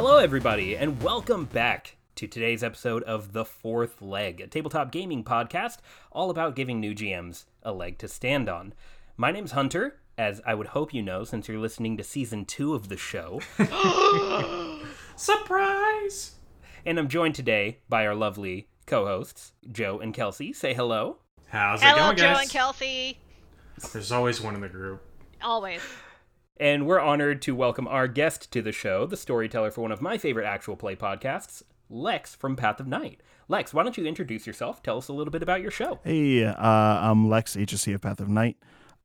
Hello, everybody, and welcome back to today's episode of The Fourth Leg, a tabletop gaming podcast all about giving new GMs a leg to stand on. My name's Hunter, as I would hope you know since you're listening to season two of the show, Surprise! and I'm joined today by our lovely co hosts, Joe and Kelci. Say hello. How's it going? Hello, going, Joe guys? and Kelci. There's always one in the group. Always. And we're honored to welcome our guest to the show, the storyteller for one of my favorite actual play podcasts, Lex from Path of Night. Lex, why don't you introduce yourself? Tell us a little bit about your show. Hey, uh, I'm Lex, HSC of Path of Night.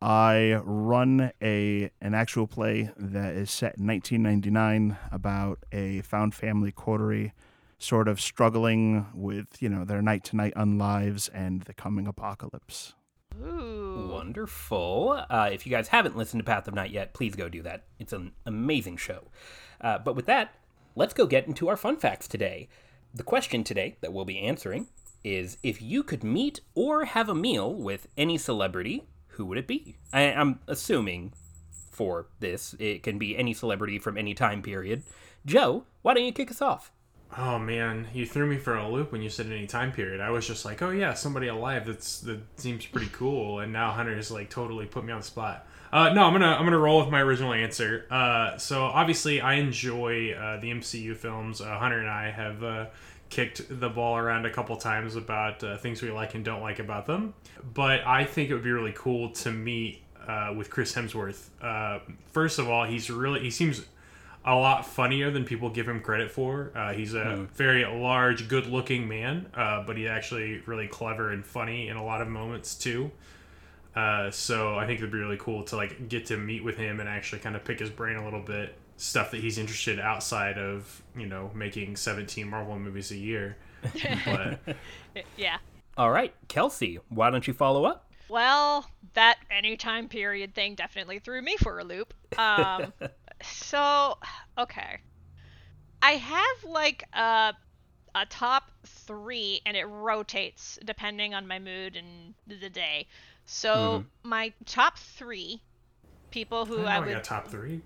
I run a an actual play that is set in 1999 about a found family coterie sort of struggling with, you know, their night to night unlives and the coming apocalypse. Wonderful. Uh, if you guys haven't listened to Path of Night yet, please go do that. It's an amazing show. Uh, but with that, let's go get into our fun facts today. The question today that we'll be answering is if you could meet or have a meal with any celebrity, who would it be? I, I'm assuming for this, it can be any celebrity from any time period. Joe, why don't you kick us off? Oh man, you threw me for a loop when you said any time period. I was just like, oh yeah, somebody alive that's that seems pretty cool, and now Hunter has like totally put me on the spot. Uh, no, I'm gonna I'm gonna roll with my original answer. Uh, so obviously, I enjoy uh, the MCU films. Uh, Hunter and I have uh, kicked the ball around a couple times about uh, things we like and don't like about them. But I think it would be really cool to meet with Chris Hemsworth. First of all, he's really he seems a lot funnier than people give him credit for. Uh, he's a very large, good-looking man, uh, but he's actually really clever and funny in a lot of moments too. Uh, so I think it'd be really cool to like get to meet with him and actually kind of pick his brain a little bit. Stuff that he's interested outside of you know making 17 Marvel movies a year. But Yeah. All right, Kelci, why don't you follow up? Well, that any time period thing definitely threw me for a loop. Um, so, okay. I have like a, a top three, and it rotates depending on my mood and the day. So, my top three people who I, I, would. got top three.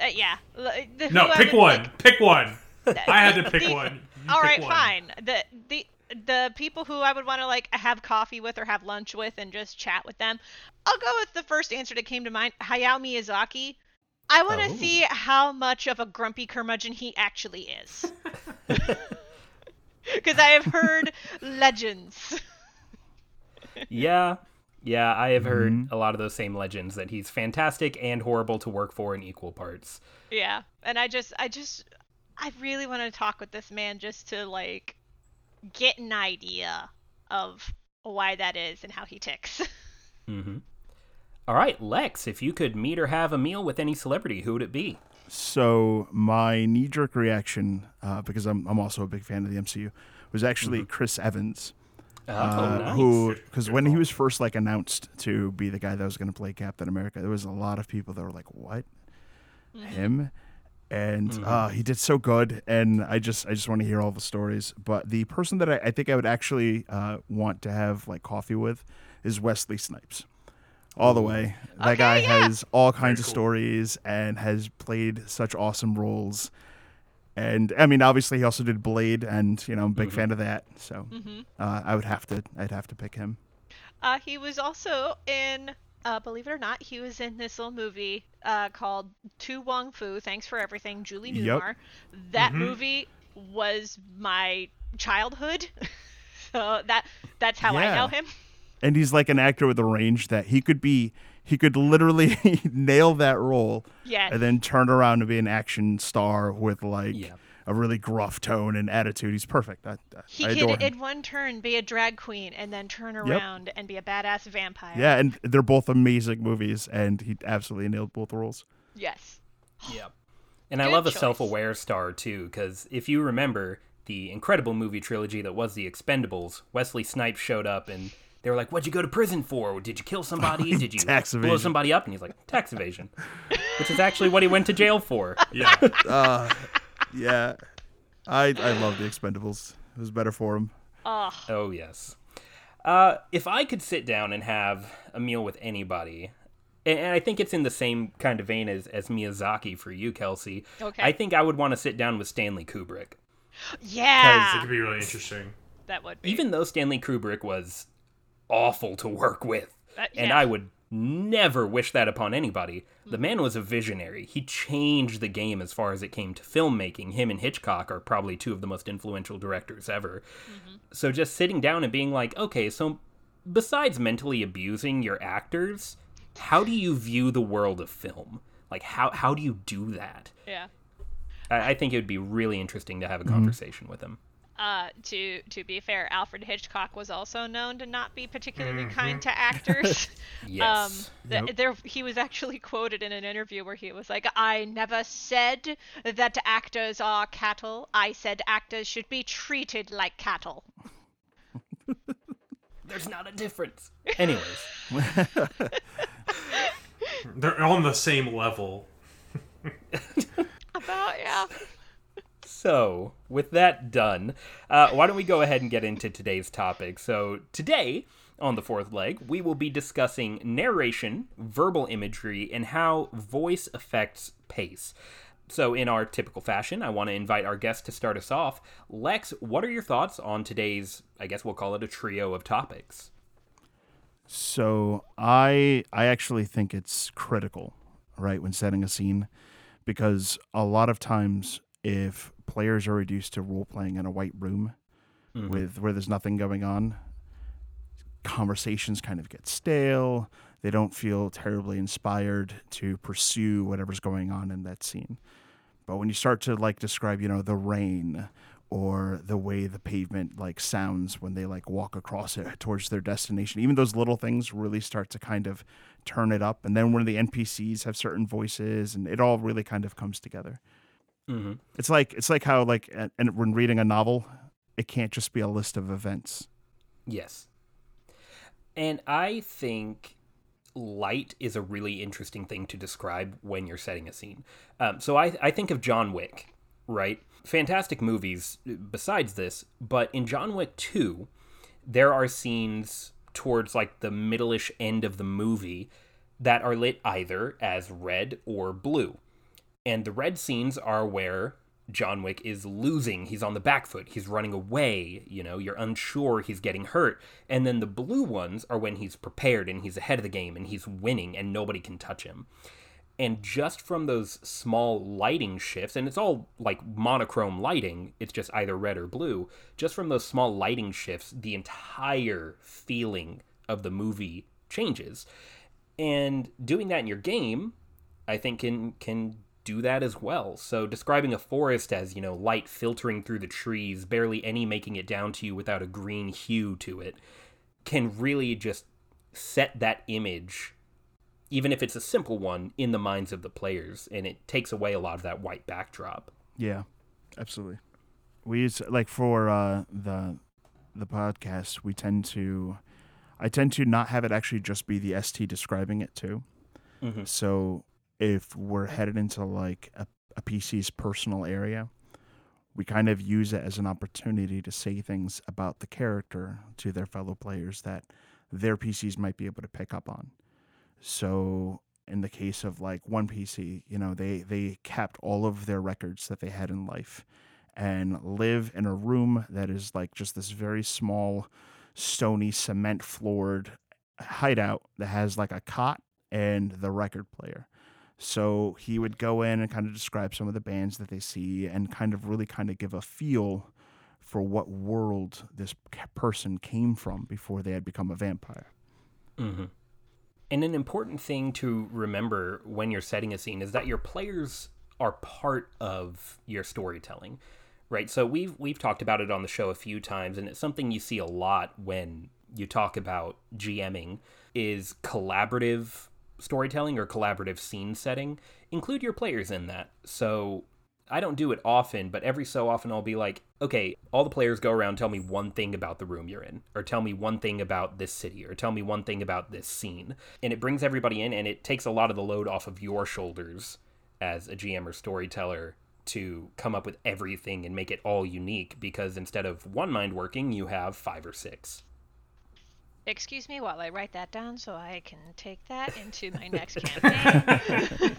uh, yeah. the- No, pick one. like- pick one. I had to pick the- one. You All pick right, one. fine. The the the people who I would want to like have coffee with or have lunch with and just chat with them. I'll go with the first answer that came to mind, Hayao Miyazaki. I want to Oh. see how much of a grumpy curmudgeon he actually is. Because I have heard legends. Yeah, yeah, I have heard Mhm. a lot of those same legends that he's fantastic and horrible to work for in equal parts. Yeah, and I just, I just, I really want to talk with this man just to like get an idea of why that is and how he ticks. hmm All right, Lex, if you could meet or have a meal with any celebrity, who would it be? So my knee jerk reaction, uh, because I'm I'm also a big fan of the MCU, was actually Chris Evans. Oh, uh, nice. who because good when he was first like announced to be the guy that was going to play Captain America, there was a lot of people that were like, "What, him?" And uh, he did so good, and I just I just want to hear all the stories. But the person that I, I think I would actually uh, want to have like coffee with is Wesley Snipes, all the way. That Okay, guy yeah. has all kinds of cool. stories and has played such awesome roles. And I mean, obviously, he also did Blade, and you know, I'm a big fan of that. So uh, I would have to, I'd have to pick him. Uh, he was also in, uh, believe it or not, he was in this little movie uh, called To Wong Foo. Thanks for everything, Julie Yep. Newmar. That movie was my childhood, so that that's how I know him. And he's like an actor with a range that he could be, he could literally nail that role, Yes. and then turn around and be an action star with like Yeah. a really gruff tone and attitude. He's perfect. I, I, He I adore could, him. in one turn, be a drag queen and then turn around and be a badass vampire. Yeah, and they're both amazing movies, and he absolutely nailed both roles. Yes. Yeah. And I Good love a self aware star, too, because if you remember the incredible movie trilogy that was The Expendables, Wesley Snipes showed up and they were like, What'd you go to prison for? Did you kill somebody? Did you Tax blow evasion. somebody up? And he's like, Tax evasion. Which is actually what he went to jail for. Yeah. Uh, yeah, I I love the Expendables. It was better for him. Oh, Oh, yes. Uh, if I could sit down and have a meal with anybody, and, and I think it's in the same kind of vein as, as Miyazaki for you, Kelci. Okay. I think I would want to sit down with Stanley Kubrick. Yeah. Because it could be really interesting. that would be. Even though Stanley Kubrick was awful to work with, Uh, and. I would never wish that upon anybody. The man was a visionary. He changed the game as far as it came to filmmaking. Him and Hitchcock are probably two of the most influential directors ever. So just sitting down and being like, okay, so besides mentally abusing your actors, how do you view the world of film? Like how how do you do that? yeah. I, I think it would be really interesting to have a conversation with him. Uh, to to be fair, Alfred Hitchcock was also known to not be particularly Mm-hmm. kind to actors. Yes. Um, th- Yep. there, he was actually quoted in an interview where he was like, "I never said that actors are cattle. I said actors should be treated like cattle." There's not a difference. Anyways. They're on the same level. About yeah. So, with that done, uh, why don't we go ahead and get into today's topic? So, today, on the fourth leg, we will be discussing narration, verbal imagery, and how voice affects pace. So, in our typical fashion, I want to invite our guest to start us off. Lex, what are your thoughts on today's, I guess we'll call it a trio of topics? So I I actually think it's critical, right, when setting a scene, because a lot of times if players are reduced to role playing in a white room mm-hmm. with where there's nothing going on, conversations kind of get stale. They don't feel terribly inspired to pursue whatever's going on in that scene. But when you start to like describe, you know, the rain or the way the pavement like sounds when they like walk across it towards their destination, even those little things really start to kind of turn it up. And then when the NPCs have certain voices, and it all really kind of comes together. Mm-hmm. It's like it's like how like and when reading a novel, it can't just be a list of events. Yes. And I think light is a really interesting thing to describe when you're setting a scene. Um, so I, I think of John Wick, right? Fantastic movies besides this, but in John Wick 2, there are scenes towards like the middle-ish end of the movie that are lit either as red or blue. And the red scenes are where John Wick is losing. He's on the back foot. He's running away. You know, you're unsure he's getting hurt. And then the blue ones are when he's prepared and he's ahead of the game and he's winning and nobody can touch him. And just from those small lighting shifts, and it's all like monochrome lighting, it's just either red or blue. Just from those small lighting shifts, the entire feeling of the movie changes. And doing that in your game, I think can can do that as well. So describing a forest as, you know, light filtering through the trees, barely any making it down to you without a green hue to it, can really just set that image even if it's a simple one in the minds of the players and it takes away a lot of that white backdrop. Yeah, absolutely. We use like for uh, the the podcast, we tend to I tend to not have it actually just be the ST describing it too. Mhm. So if we're headed into like a, a PC's personal area, we kind of use it as an opportunity to say things about the character to their fellow players that their PCs might be able to pick up on. So in the case of like one PC, you know, they they kept all of their records that they had in life and live in a room that is like just this very small stony cement floored hideout that has like a cot and the record player. So he would go in and kind of describe some of the bands that they see and kind of really kind of give a feel for what world this person came from before they had become a vampire. Mm-hmm. And an important thing to remember when you're setting a scene is that your players are part of your storytelling, right? So we've we've talked about it on the show a few times, and it's something you see a lot when you talk about GMing is collaborative storytelling or collaborative scene setting. Include your players in that. So I don't do it often, but every so often I'll be like, okay, all the players go around, tell me one thing about the room you're in, or tell me one thing about this city, or tell me one thing about this scene. And it brings everybody in, and it takes a lot of the load off of your shoulders as a GM or storyteller to come up with everything and make it all unique because instead of one mind working, you have five or six. Excuse me while I write that down so I can take that into my next campaign.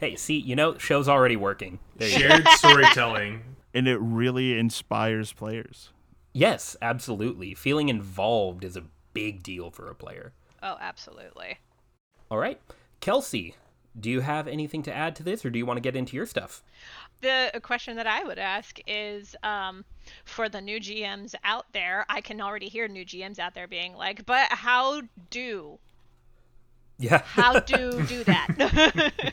Hey, see, you know, show's already working. There. Shared storytelling. And it really inspires players. Yes, absolutely. Feeling involved is a big deal for a player. oh, absolutely. All right. Kelci, do you have anything to add to this or do you want to get into your stuff? The question that I would ask is um, for the new GMs out there, I can already hear new GMs out there being like, but how do? Yeah. how do do that?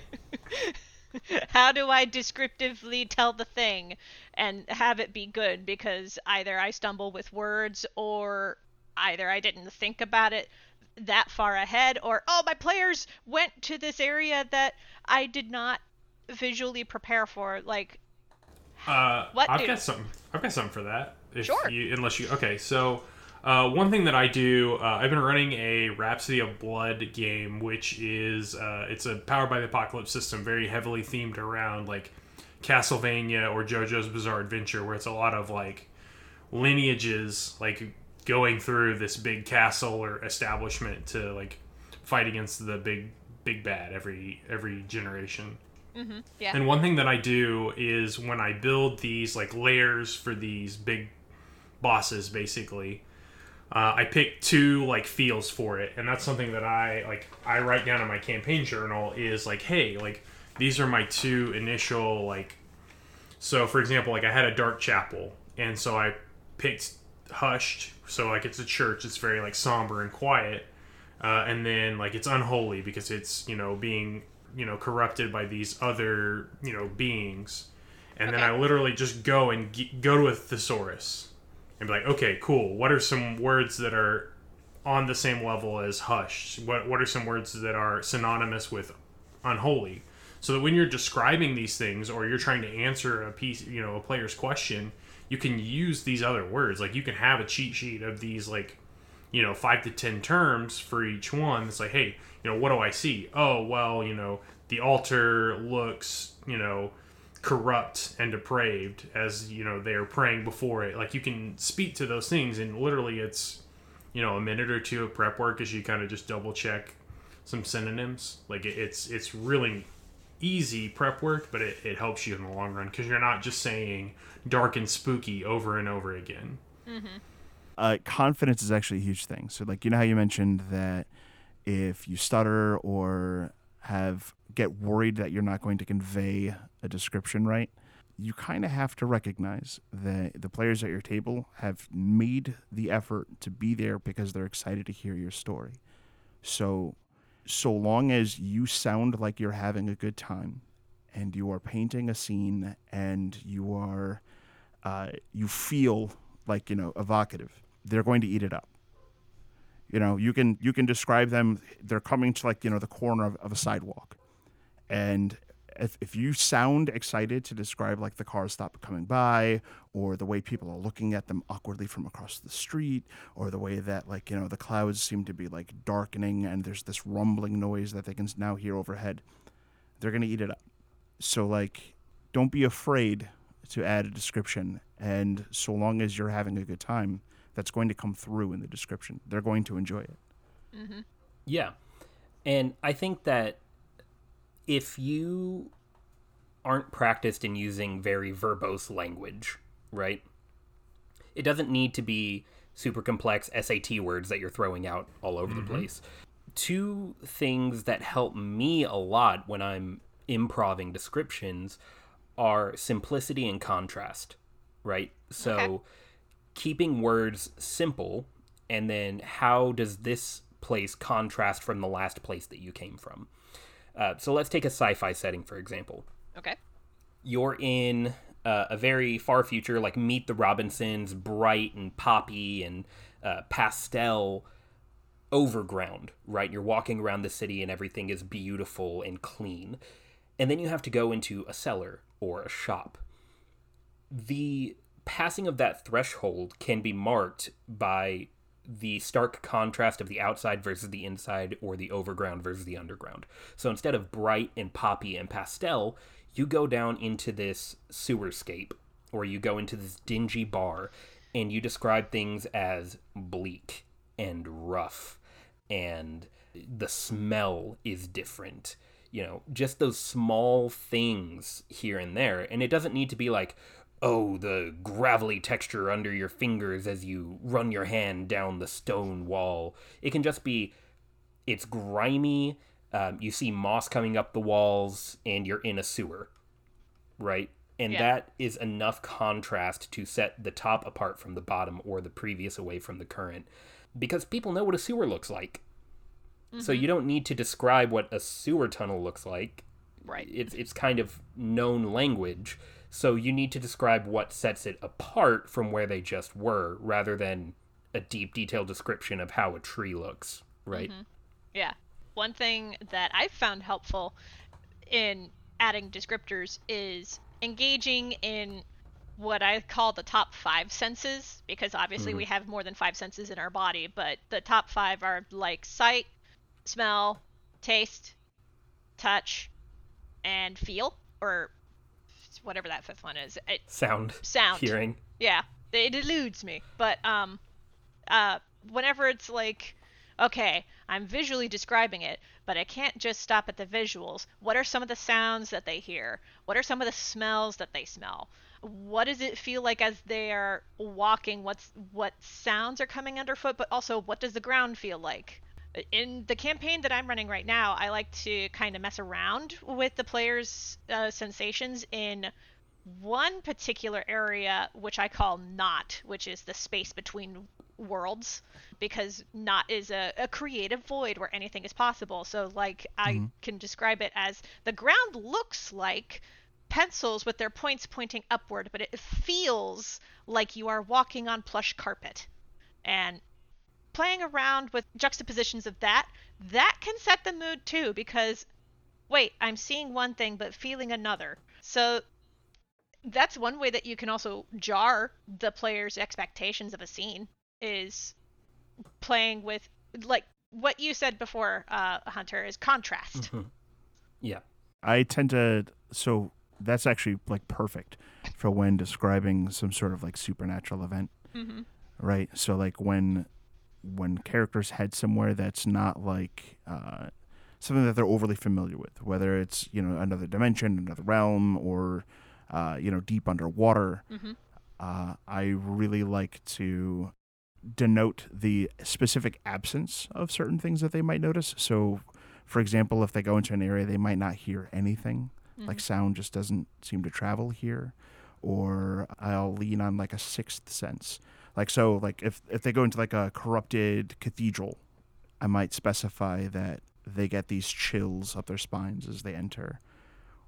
How do i descriptively tell the thing and have it be good? Because either i stumble with words or either i didn't think about it that far ahead or oh my players went to this area that i did not visually prepare for like Uh, What I've do? got something. I've got something for that. Sure. You, unless you. Okay, so uh, one thing that I do, uh, I've been running a Rhapsody of Blood game, which is uh, it's a powered by the Apocalypse system, very heavily themed around like Castlevania or JoJo's Bizarre Adventure, where it's a lot of like lineages, like going through this big castle or establishment to like fight against the big big bad every every generation. Yeah And one thing that I do is when I build these like layers for these big bosses, basically, uh, I pick two like feels for it, and that's something that I like. I write down in my campaign journal is like, hey, like these are my two initial like. So, for example, like I had a dark chapel, and so I picked hushed. So like it's a church, it's very like somber and quiet, uh, and then like it's unholy because it's you know being you know corrupted by these other you know beings. And then i literally just go and g- go to a thesaurus and be like okay cool. What are some words that are on the same level as hushed? What, what are some words that are synonymous with unholy? So that when you're describing these things or you're trying to answer a piece you know a player's question you can use these other words. Like you can have a cheat sheet of these like you know five to ten terms for each one. It's like hey you know what do i see? Oh well you know the altar looks you know corrupt and depraved as you know they're praying before it. Like you can speak to those things and literally it's you know a minute or two of prep work as you kind of just double check some synonyms. Like it, it's it's really easy prep work but it, it helps you in the long run because you're not just saying dark and spooky over and over again. Uh, confidence is actually a huge thing. So, like, you know how you mentioned that if you stutter or have get worried that you're not going to convey a description right, you kind of have to recognize that the players at your table have made the effort to be there because they're excited to hear your story. So, so long as you sound like you're having a good time and you are painting a scene and you are uh, you feel like you know evocative they're going to eat it up you know you can you can describe them they're coming to like you know the corner of, of a sidewalk. And if, if you sound excited to describe like the cars stop coming by or the way people are looking at them awkwardly from across the street or the way that like you know the clouds seem to be like darkening and there's this rumbling noise that they can now hear overhead they're going to eat it up. So like don't be afraid to add a description. And so long as you're having a good time that's going to come through in the description they're going to enjoy it mm-hmm. Yeah. And I think that if you aren't practiced in using very verbose language, right? It doesn't need to be super complex SAT words that you're throwing out all over the mm-hmm. place. Two things that help me a lot when I'm improving descriptions are simplicity and contrast, right? So Okay. Keeping words simple and then how does this place contrast from the last place that you came from? Uh, so let's take a sci-fi setting for example. okay You're in uh, a very far future, like Meet the Robinsons, bright and poppy and uh, pastel overground, right? You're walking around the city and everything is beautiful and clean. And then you have to go into a cellar or a shop. The passing of that threshold can be marked by the stark contrast of the outside versus the inside or the overground versus the underground. So instead of bright and poppy and pastel, you go down into this sewerscape or you go into this dingy bar and you describe things as bleak and rough and the smell is different you know just those small things here and there and it doesn't need to be like oh the gravelly texture under your fingers as you run your hand down the stone wall. It can just be it's grimy um, you see moss coming up the walls and you're in a sewer right? And Yeah. that is enough contrast to set the top apart from the bottom or the previous away from the current because people know what a sewer looks like. So you don't need to describe what a sewer tunnel looks like. Right. it's it's kind of known language so you need to describe what sets it apart from where they just were rather than a deep detailed description of how a tree looks right? Mm-hmm. Yeah. One thing that I've found helpful in adding descriptors is engaging in what I call the top five senses, because obviously we mm-hmm. have more than five senses in our body, but the top five are like sight, smell, taste, touch, and feel, or whatever that fifth one is. It, sound. Sound. hearing. Yeah. It eludes me. But um uh whenever it's like okay i'm visually describing it but i can't just stop at the visuals. What are some of the sounds that they hear? What are some of the smells that they smell? What does it feel like as they're walking? What's what sounds are coming underfoot? But also what does the ground feel like in the campaign that I'm running right now, I like to kind of mess around with the players' uh, sensations in one particular area, which I call not, which is the space between worlds, because not is a, a creative void where anything is possible. So, like, I can describe it as the ground looks like pencils with their points pointing upward, but it feels like you are walking on plush carpet. And playing around with juxtapositions of that, that can set the mood too, because wait, I'm seeing one thing but feeling another. So that's one way that you can also jar the player's expectations of a scene is playing with like what you said before, uh, Hunter, is contrast. yeah I tend to so that's actually like perfect for when describing some sort of like supernatural event, Mm-hmm. right? So like when when characters head somewhere that's not like uh, something that they're overly familiar with, whether it's you know another dimension, another realm, or uh, you know deep underwater. Mhm. Uh, I really like to denote the specific absence of certain things that they might notice. So, for example, if they go into an area, they might not hear anything. Like sound just doesn't seem to travel here. Or I'll lean on like a sixth sense. Like so, like if if they go into like a corrupted cathedral, I might specify that they get these chills up their spines as they enter,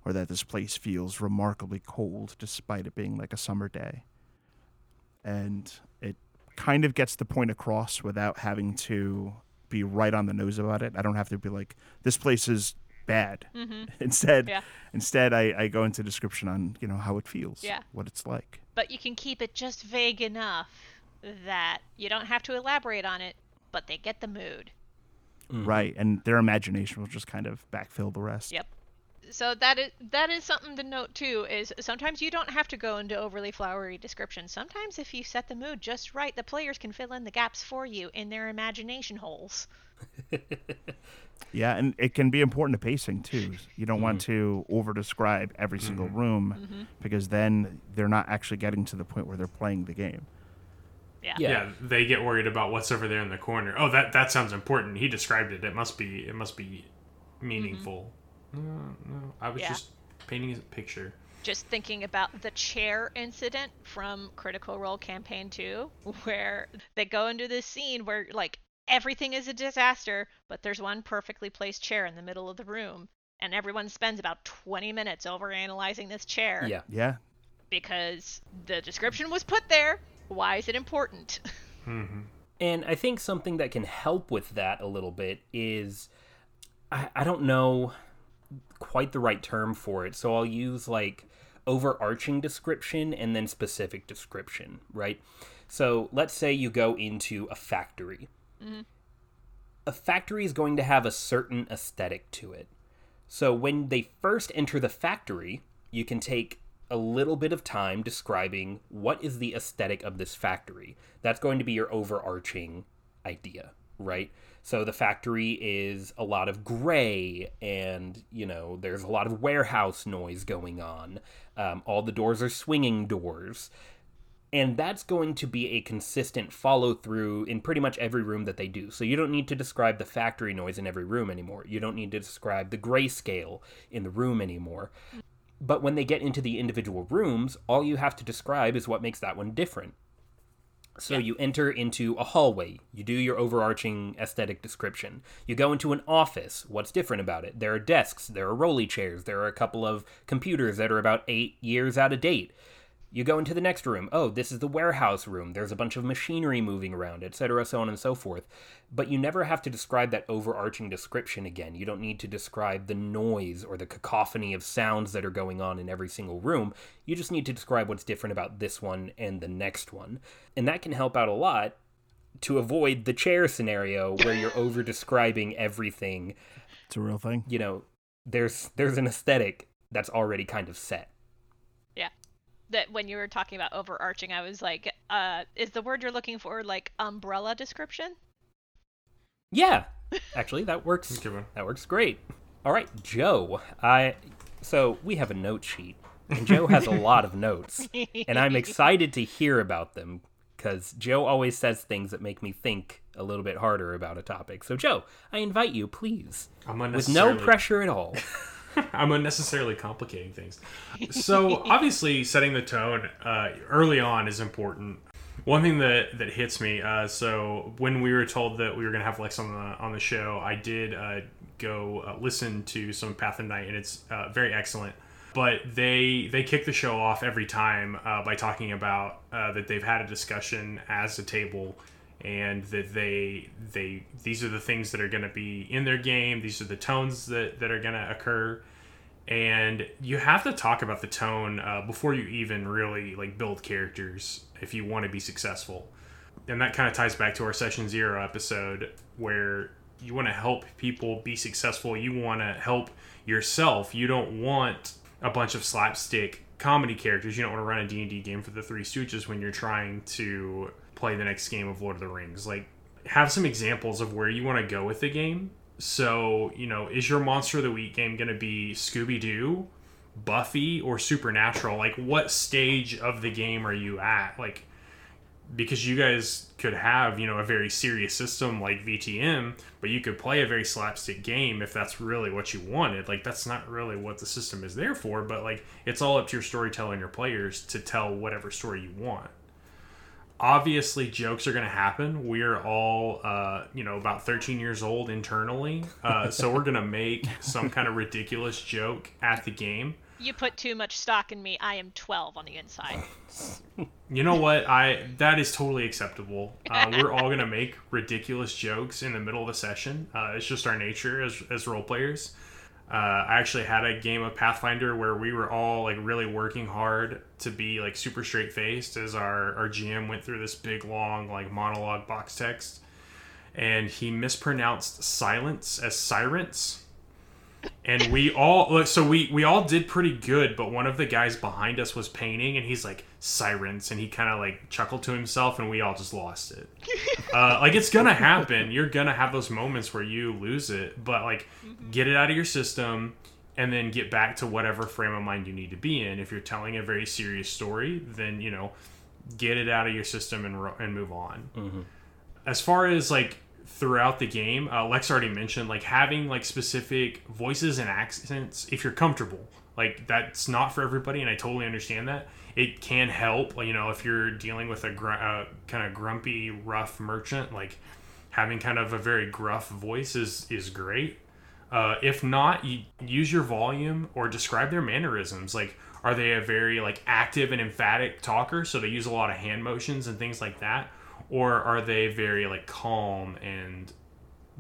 or that this place feels remarkably cold despite it being like a summer day. And it kind of gets the point across without having to be right on the nose about it. I don't have to be like, this place is bad. Mm-hmm. Instead, Yeah. instead I, I go into description on you know how it feels, Yeah. what it's like. But you can keep it just vague enough that you don't have to elaborate on it, but they get the mood. Mm-hmm. Right, and their imagination will just kind of backfill the rest. Yep. So that is that is something to note too. Is sometimes you don't have to go into overly flowery descriptions. Sometimes if you set the mood just right, the players can fill in the gaps for you in their imagination holes. Yeah, and it can be important to pacing too. You don't want mm-hmm. to over describe every single mm-hmm. room because then they're not actually getting to the point where they're playing the game. Yeah. Yeah. Yeah, they get worried about what's over there in the corner. Oh, that that sounds important. He described it. It must be it must be meaningful. Mm-hmm. No, no, I was Yeah. just painting a picture. Just thinking about the chair incident from Critical Role Campaign 2, where they go into this scene where like everything is a disaster, but there's one perfectly placed chair in the middle of the room, and everyone spends about 20 minutes over analyzing this chair. yeah Yeah, because the description was put there. Why is it important? Mm-hmm. And I think something that can help with that a little bit is I, I don't know quite the right term for it, so I'll use like overarching description and then specific description, right? So let's say you go into a factory. Mm-hmm. A factory is going to have a certain aesthetic to it. So when they first enter the factory, you can take a little bit of time describing what is the aesthetic of this factory. That's going to be your overarching idea, right? So the factory is a lot of gray, and you know there's a lot of warehouse noise going on. Um, all the doors are swinging doors, and that's going to be a consistent follow through in pretty much every room that they do. So you don't need to describe the factory noise in every room anymore. You don't need to describe the grayscale in the room anymore. But when they get into the individual rooms, all you have to describe is what makes that one different. So you enter into a hallway, you do your overarching aesthetic description. You go into an office, what's different about it? There are desks, there are rolly chairs, there are a couple of computers that are about eight years out of date. You go into the next room. Oh, this is the warehouse room. There's a bunch of machinery moving around, etc., so on and so forth. But you never have to describe that overarching description again. You don't need to describe the noise or the cacophony of sounds that are going on in every single room. You just need to describe what's different about this one and the next one. And that can help out a lot to avoid the chair scenario where you're over describing everything. It's a real thing. You know, there's there's an aesthetic that's already kind of set that when you were talking about overarching, I was like, uh, is the word you're looking for like umbrella description? Yeah, actually, that works. that works great. All right, Joe. I so we have a note sheet, and Joe has a lot of notes, and I'm excited to hear about them because Joe always says things that make me think a little bit harder about a topic. So, Joe, I invite you, please, with no pressure at all. I'm unnecessarily complicating things. So obviously, setting the tone uh, early on is important. One thing that that hits me. Uh, so when we were told that we were gonna have Lex on the on the show, I did uh, go uh, listen to some Path of Night, and it's uh, very excellent. But they they kick the show off every time uh, by talking about that they've had a discussion as a table and that they they these are the things that are going to be in their game. These are the tones that, that are going to occur. And you have to talk about the tone uh, before you even really like build characters if you want to be successful. And that kind of ties back to our session zero episode where you want to help people be successful. You want to help yourself. You don't want a bunch of slapstick comedy characters. You don't want to run a d&d game for the three stooges when you're trying to play the next game of Lord of the Rings. Like, have some examples of where you want to go with the game. So, you know, is your Monster of the Week game going to be Scooby Doo, Buffy, or Supernatural? Like, what stage of the game are you at? Like, because you guys could have, you know, a very serious system like VTM, but you could play a very slapstick game if that's really what you wanted. Like, that's not really what the system is there for, but like, it's all up to your storyteller and your players to tell whatever story you want obviously jokes are going to happen. We're all uh, you know about 13 years old internally uh, so we're going to make some kind of ridiculous joke at the game. You put too much stock in me. I am 12 on the inside. You know what? I that is totally acceptable. Uh, we're all going to make ridiculous jokes in the middle of the session. Uh, it's just our nature as, as role players uh, I actually had a game of Pathfinder where we were all like really working hard to be like super straight faced as our, our GM went through this big long like monologue box text. And he mispronounced silence as sirens. And we all so we we all did pretty good but one of the guys behind us was painting and he's like sirens and he kind of like chuckled to himself and we all just lost it uh, like it's gonna happen you're gonna have those moments where you lose it but like mm-hmm. get it out of your system and then get back to whatever frame of mind you need to be in if you're telling a very serious story then you know get it out of your system and, and move on mm-hmm. as far as like throughout the game. Uh, Lex already mentioned like having like specific voices and accents if you're comfortable. Like that's not for everybody, and I totally understand that. It can help, you know, if you're dealing with a gr- uh, kind of grumpy, rough merchant, like having kind of a very gruff voice is is great. Uh, if not, you use your volume or describe their mannerisms. Like, are they a very like active and emphatic talker, so they use a lot of hand motions and things like that? or are they very like calm and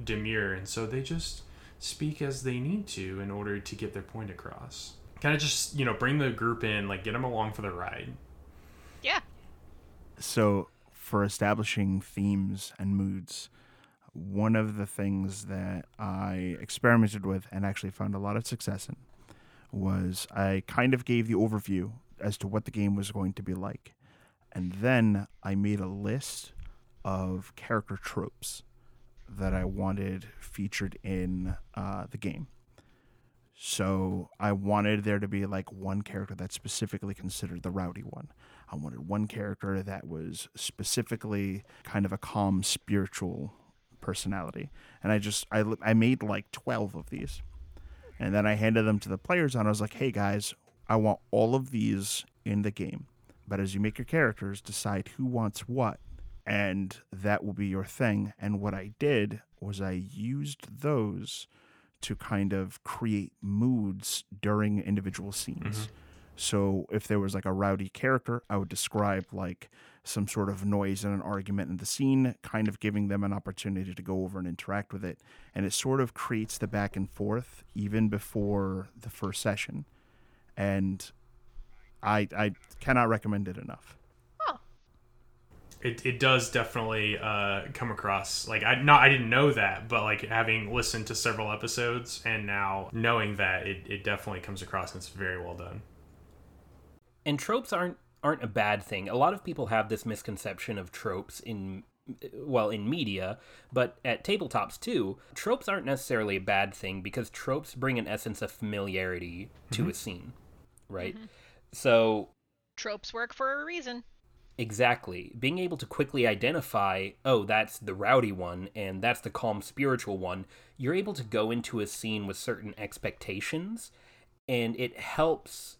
demure and so they just speak as they need to in order to get their point across kind of just you know bring the group in like get them along for the ride yeah so for establishing themes and moods one of the things that i experimented with and actually found a lot of success in was i kind of gave the overview as to what the game was going to be like. And then I made a list of character tropes that I wanted featured in uh, the game. So I wanted there to be like one character that's specifically considered the rowdy one. I wanted one character that was specifically kind of a calm spiritual personality. And I just I I made like 12 of these. And then I handed them to the players and I was like, "Hey guys, I want all of these in the game. But as you make your characters, decide who wants what and that will be your thing." And what I did was I used those to kind of create moods during individual scenes. Mhm. So if there was like a rowdy character, I would describe like some sort of noise and an argument in the scene, kind of giving them an opportunity to go over and interact with it. And it sort of creates the back and forth even before the first session. And I I cannot recommend it enough. It, it does definitely uh, come across like I not I didn't know that, but like having listened to several episodes and now knowing that it, it definitely comes across and it's very well done. and tropes aren't aren't a bad thing. A lot of people have this misconception of tropes in well in media, but at tabletops too, tropes aren't necessarily a bad thing because tropes bring an essence of familiarity to a scene, right? So Tropes work for a reason. Exactly. Being able to quickly identify, oh, that's the rowdy one and that's the calm spiritual one, you're able to go into a scene with certain expectations and it helps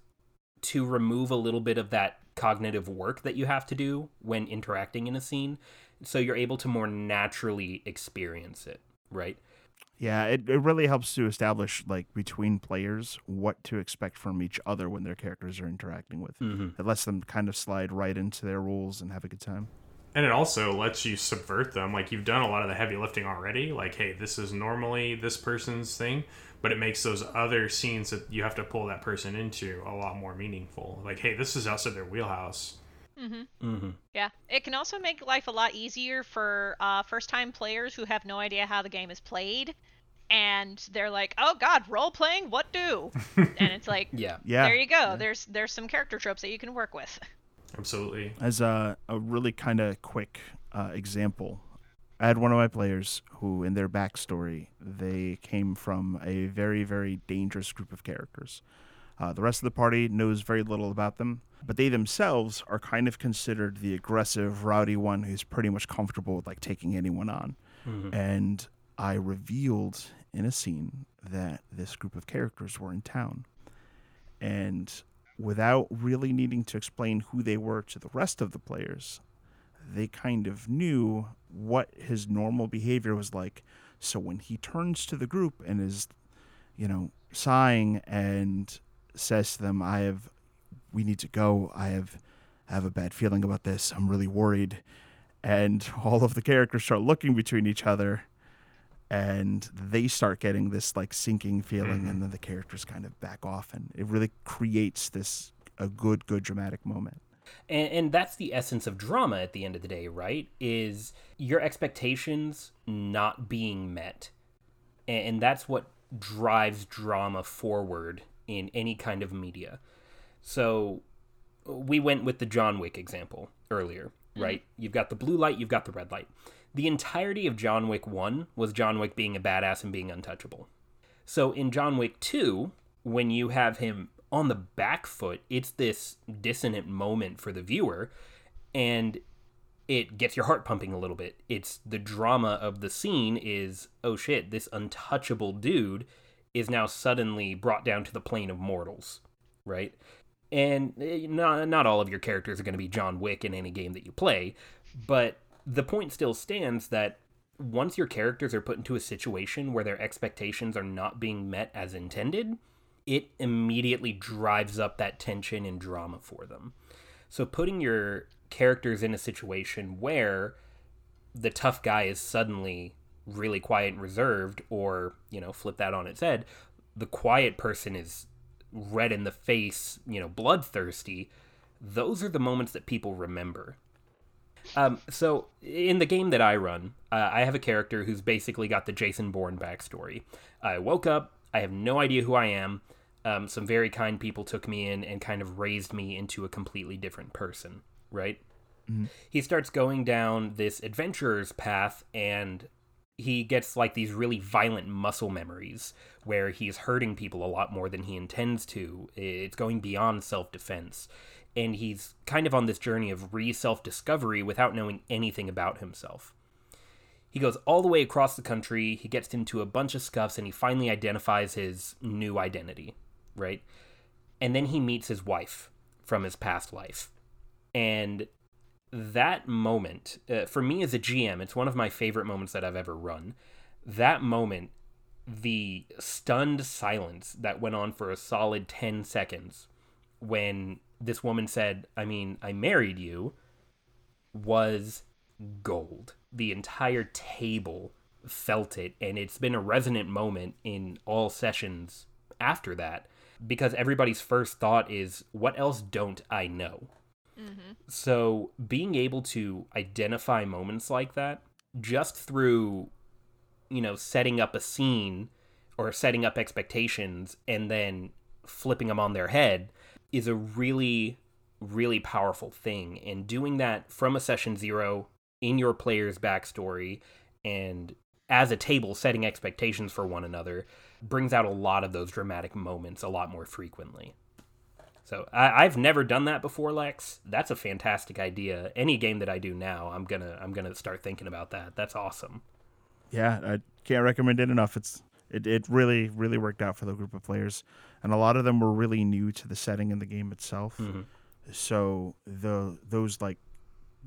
to remove a little bit of that cognitive work that you have to do when interacting in a scene so you're able to more naturally experience it, right? Yeah, it, it really helps to establish like between players what to expect from each other when their characters are interacting with. Mhm. It lets them kind of slide right into their roles and have a good time. And it also lets you subvert them. Like you've done a lot of the heavy lifting already. Like, hey, this is normally this person's thing, but it makes those other scenes that you have to pull that person into a lot more meaningful. Like, hey, this is outside their wheelhouse. Mm-hmm. Yeah, it can also make life a lot easier for uh, first-time players who have no idea how the game is played, and they're like, "Oh God, role playing, what do?" and it's like, Yeah. Yeah. there you go. There's there's some character tropes that you can work with. Absolutely. As a, a really kind of quick uh, example, I had one of my players who, in their backstory, they came from a very, very dangerous group of characters. Uh, the rest of the party knows very little about them, but they themselves are kind of considered the aggressive, rowdy one who's pretty much comfortable with like taking anyone on. And I revealed in a scene that this group of characters were in town. And without really needing to explain who they were to the rest of the players, they kind of knew what his normal behavior was like. So when he turns to the group and is, you know, sighing and says to them, "I have, we need to go. I have, I have a bad feeling about this. I'm really worried," and all of the characters start looking between each other, and they start getting this like sinking feeling, and mm-hmm. then the characters kind of back off, and it really creates this a good, good dramatic moment. and, and that's the essence of drama at the end of the day right? Is your expectations not being met. And, and that's what drives drama forward in any kind of media. So we went with the john wick example earlier mm-hmm. right? You've got the blue light you've got the red light the entirety of john wick 1 was john wick being a badass and being untouchable so in John Wick 2, when you have him on the back foot, it's this dissonant moment for the viewer and it gets your heart pumping a little bit. It's the drama of the scene is oh shit, this untouchable dude is now suddenly brought down to the plane of mortals, right? And eh, not not all of your characters are going to be John Wick in any game that you play, but the point still stands that once your characters are put into a situation where their expectations are not being met as intended, it immediately drives up that tension and drama for them. So putting your characters in a situation where the tough guy is suddenly really quiet and reserved or, you know, flip that on its head, the quiet person is red in the face, you know, bloodthirsty. Those are the moments that people remember. Um, so in the game that I run, uh, I have a character who's basically got the Jason Bourne backstory. I woke up, I have no idea who I am. um, some very kind people took me in and kind of raised me into a completely different person, right? He starts going down this adventurer's path and he gets like these really violent muscle memories where he's hurting people a lot more than he intends to. It's going beyond self defense. And he's kind of on this journey of re self discovery without knowing anything about himself. He goes all the way across the country, he gets into a bunch of scuffs, and he finally identifies his new identity, right? And then he meets his wife from his past life. And that moment, uh, for me as a GM, it's one of my favorite moments that I've ever run. That moment, the stunned silence that went on for a solid 10 seconds when this woman said, I mean, I married you, was gold. The entire table felt it, and it's been a resonant moment in all sessions after that because everybody's first thought is, What else don't I know? Mm-hmm. So being able to identify moments like that just through, you know, setting up a scene or setting up expectations and then flipping them on their head is a really, really powerful thing. And doing that from a session zero in your player's backstory and as a table setting expectations for one another brings out a lot of those dramatic moments a lot more frequently. So I, I've never done that before, Lex. That's a fantastic idea. Any game that I do now, I'm gonna I'm gonna start thinking about that. That's awesome. Yeah, I can't recommend it enough. It's it, it really really worked out for the group of players, and a lot of them were really new to the setting and the game itself. So the those like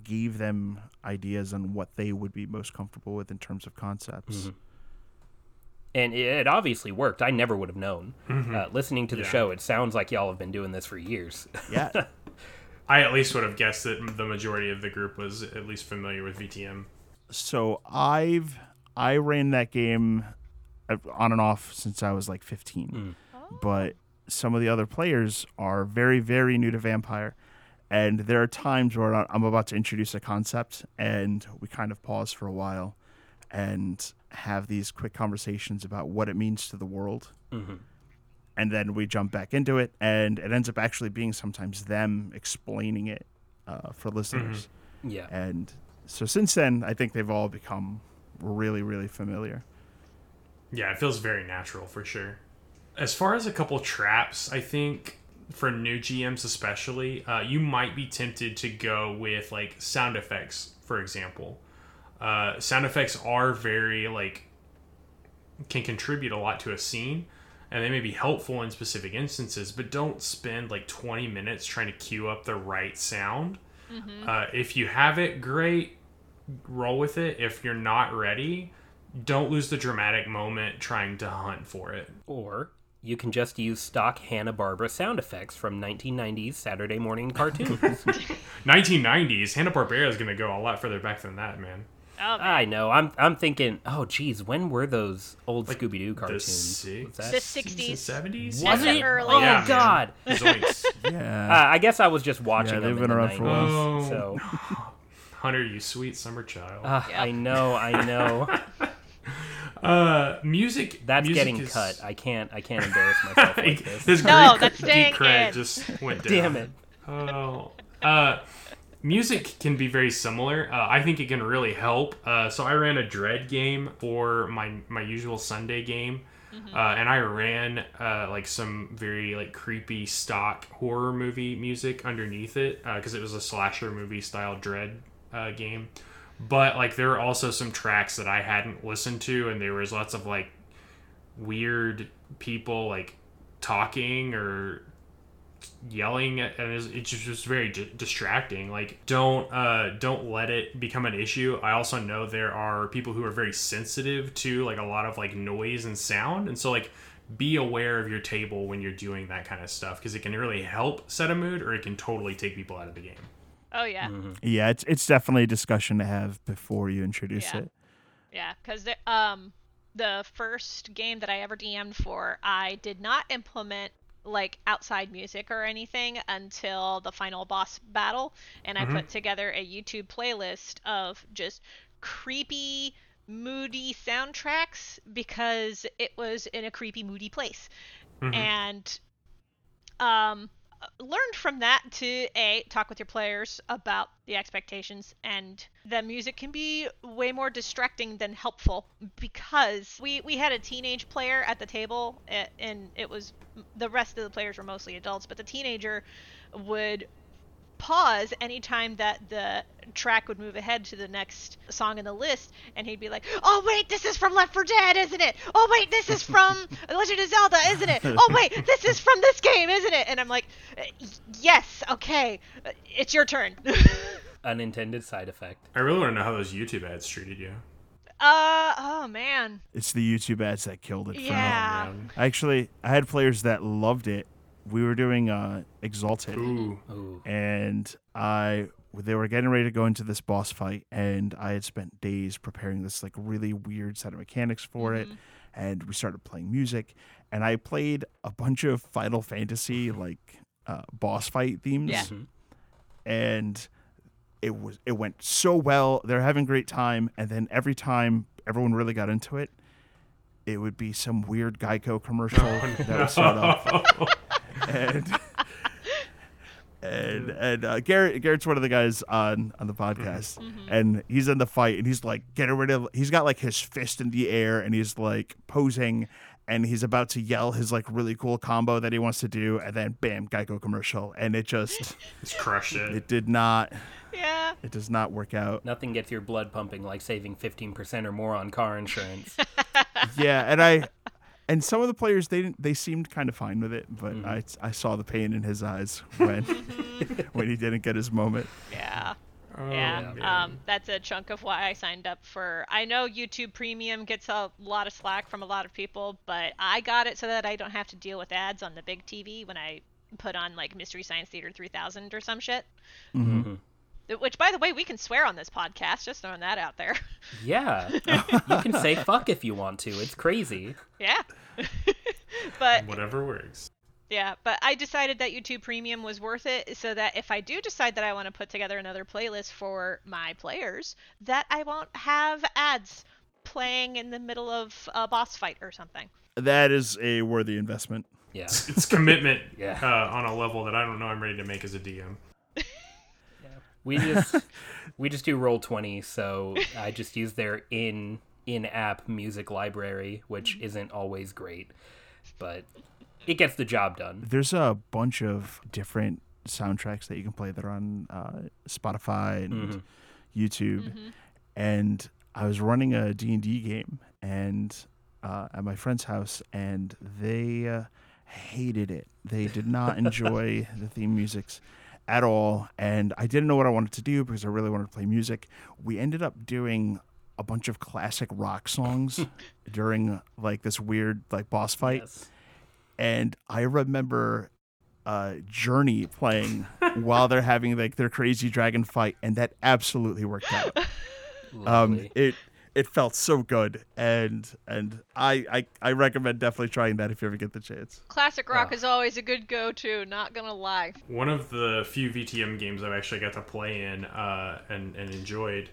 gave them ideas on what they would be most comfortable with in terms of concepts. And it, it obviously worked. I never would have known. Uh, listening to the Yeah. show, it sounds like y'all have been doing this for years. Yeah, I at least would have guessed that the majority of the group was at least familiar with VTM. so I've I ran that game uh, on and off since I was like 15. But some of the other players are very very new to Vampire and there are times where I'm about to introduce a concept and we kind of pause for a while and have these quick conversations about what it means to the world. And then we jump back into it and it ends up actually being sometimes them explaining it uh, for listeners. yeah. And so since then, I think they've all become really, really familiar. Yeah, it feels very natural for sure. As far as a couple traps, I think for new GMs especially, uh, you might be tempted to go with like sound effects, for example. Uh, sound effects are very like can contribute a lot to a scene, and they may be helpful in specific instances, but don't spend like 20 minutes trying to cue up the right sound. Uh, if you have it, great, roll with it. If you're not ready, don't lose the dramatic moment trying to hunt for it. Or you can just use stock Hanna Barbera sound effects from 1990s Saturday morning cartoons. 1990s, Hanna Barbera is going to go a lot further back than that, man. Oh, man. I know. I'm I'm thinking. Oh, geez, when were those old Scooby Doo The cartoons? six- Was that- The 60s. 70s. Was That's it? early. Oh Yeah. God. Yeah. Uh, I guess I was just watching Yeah, them they've in been the around for a 90s, while. So Hunter, you sweet summer child. uh, Yeah. I know, I know. Uh, music. That's music getting is- cut. I can't. I can't embarrass myself like this. His No, Greek- that's geek staying cred in. just went down. Damn it. Oh, uh, music can be very similar. Uh, I think it can really help. Uh, so I ran a Dread game for my my usual Sunday game, uh, and I ran uh, like some very like creepy stock horror movie music underneath it because it was a slasher movie style Dread uh, game. But like there were also some tracks that I hadn't listened to, and there was lots of like weird people like talking or yelling and it's, it's just very di- distracting. Like don't uh don't let it become an issue. I also know there are people who are very sensitive to like a lot of like noise and sound and so like be aware of your table when you're doing that kind of stuff because it can really help set a mood or it can totally take people out of the game Oh yeah, yeah, it's it's definitely a discussion to have before you introduce Yeah. it. yeah. Because um, the first game that I ever DM'd for, I did not implement like outside music or anything until the final boss battle, and I put together a YouTube playlist of just creepy, moody soundtracks because it was in a creepy, moody place. And um, learned from that to a talk with your players about the expectations and the music can be way more distracting than helpful because we we had a teenage player at the table eh, and it was the rest of the players were mostly adults but the teenager would pause anytime that the track would move ahead to the next song in the list and he'd be like oh wait this is from left for dead isn't it oh wait this is from legend of zelda isn't it oh wait this is from this game isn't it and i'm like yes okay it's your turn Unintended side effect. I really want to know how those YouTube ads treated you. uh oh man It's the YouTube ads that killed it. For me. yeah Actually, I had players that loved it. We were doing uh, Exalted, Ooh. Ooh. and I they were getting ready to go into this boss fight, and I had spent days preparing this like really weird set of mechanics for it. And we started playing music, and I played a bunch of Final Fantasy like uh, boss fight themes. Yeah. Mhm. and it was it went so well. They're having a great time, and then every time everyone really got into it, it would be some weird Geico commercial that would start up, and and and uh, Garrett Garrett's one of the guys on on the podcast, and he's in the fight, and he's like getting rid of. He's got like his fist in the air, and he's like posing. And he's about to yell his like really cool combo that he wants to do, and then bam, Geico commercial, and it just Just crushed it. it did not yeah it does not work out. Nothing gets your blood pumping like saving 15% or more on car insurance. yeah, and I and some of the players they didn't they seemed kind of fine with it, but I I saw the pain in his eyes when when he didn't get his moment. yeah Oh, yeah, man. um, that's a chunk of why I signed up for. I know YouTube Premium gets a lot of slack from a lot of people, but I got it so that I don't have to deal with ads on the big TV when I put on like Mystery Science Theater 3000 or some shit. Mhm. Which, by the way, we can swear on this podcast. Just throwing that out there. Yeah. you can say fuck if you want to. It's crazy. yeah. but Whatever works. Yeah, but I decided that YouTube Premium was worth it so that if I do decide that I want to put together another playlist for my players, that I won't have ads playing in the middle of a boss fight or something. That is a worthy investment. Yeah. It's commitment Yeah. uh, on a level that I don't know I'm ready to make as a DM. We just we just do roll 20, so I just use their in in-app music library, which isn't always great, but it gets the job done. There's a bunch of different soundtracks that you can play that are on uh, Spotify and YouTube, and I was running a D and D game and uh, at my friend's house, and they uh, hated it. They did not enjoy the theme musics at all, and I didn't know what I wanted to do because I really wanted to play music. We ended up doing a bunch of classic rock songs during like this weird like boss fight Yes. and I remember uh, Journey playing while they're having like their crazy dragon fight, and that absolutely worked out. Um, it it felt so good, and and I, I I recommend definitely trying that if you ever get the chance. Classic rock Oh. is always a good go-to. Not gonna lie. One of the few VTM games I've actually got to play in uh, and, and enjoyed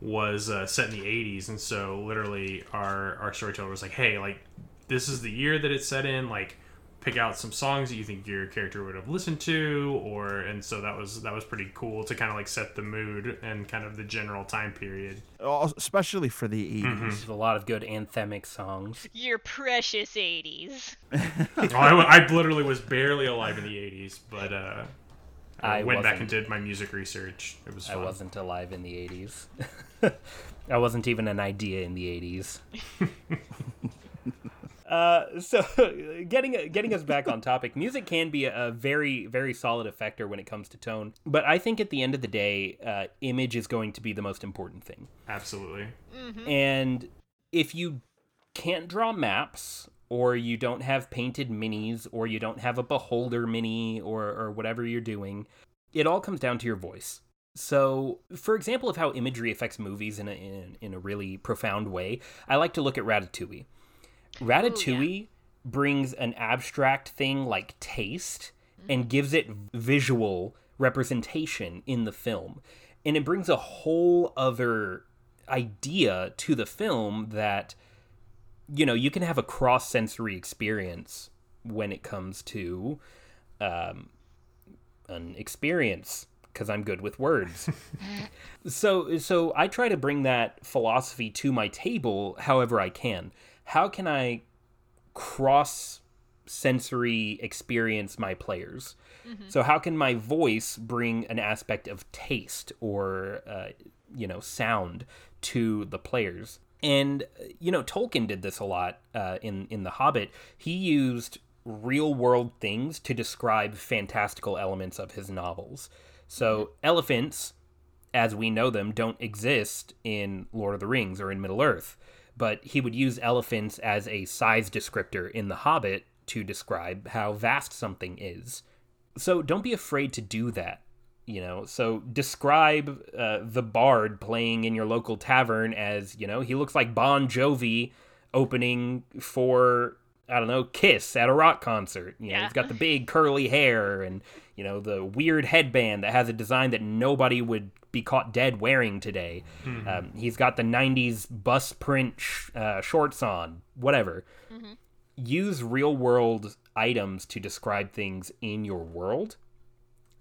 was uh, set in the 80s. And so, literally, our, our storyteller was like, hey, like, this is the year that it's set in. Like, pick out some songs that you think your character would have listened to or and so that was that was pretty cool to kind of like set the mood and kind of the general time period Oh, Especially for the 80s. There's a lot of good anthemic songs. Your precious 80s. oh, I, I literally was barely alive in the 80s but uh I, I went back and did my music research it was I wasn't alive in the 80s. I wasn't even an idea in the 80s. Uh, so getting getting us back on topic, music can be a very very solid effector when it comes to tone. But I think at the end of the day, uh, image is going to be the most important thing. absolutely And if you can't draw maps, or you don't have painted minis, or you don't have a beholder mini, or, or whatever you're doing, it all comes down to your voice. So, for example, of how imagery affects movies in a, in, in a really profound way, I like to look at Ratatouille. Ratatouille brings an abstract thing like taste and gives it visual representation in the film. And it brings a whole other idea to the film that you know you can have a cross sensory experience when it comes to um, an experience because I'm good with words. so so I try to bring that philosophy to my table however I can. How can I cross sensory experience my players? So how can my voice bring an aspect of taste or uh, you know sound to the players? And you know Tolkien did this a lot uh, in in The Hobbit. He used real world things to describe fantastical elements of his novels. So elephants, as we know them, don't exist in Lord of the Rings or in Middle Earth. But he would use elephants as a size descriptor in The Hobbit to describe how vast something is. So don't be afraid to do that. You know, so describe uh, the bard playing in your local tavern as, you know, he looks like Bon Jovi opening for I don't know, Kiss at a rock concert. You know, Yeah. he's got the big curly hair and, you know, the weird headband that has a design that nobody would be caught dead wearing today. Um, he's got the 90s bus print sh- uh, shorts on, whatever. Use real world items to describe things in your world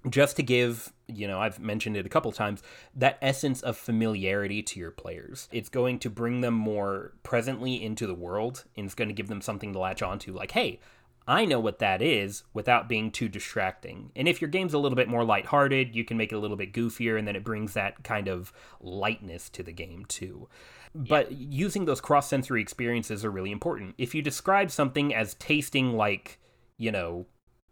just to give, you know, I've mentioned it a couple times, that essence of familiarity to your players. It's going to bring them more presently into the world and it's going to give them something to latch onto. Like, hey, I know what that is without being too distracting. And if your game's a little bit more lighthearted, you can make it a little bit goofier and then it brings that kind of lightness to the game too. But using those cross sensory experiences are really important. If you describe something as tasting like, you know,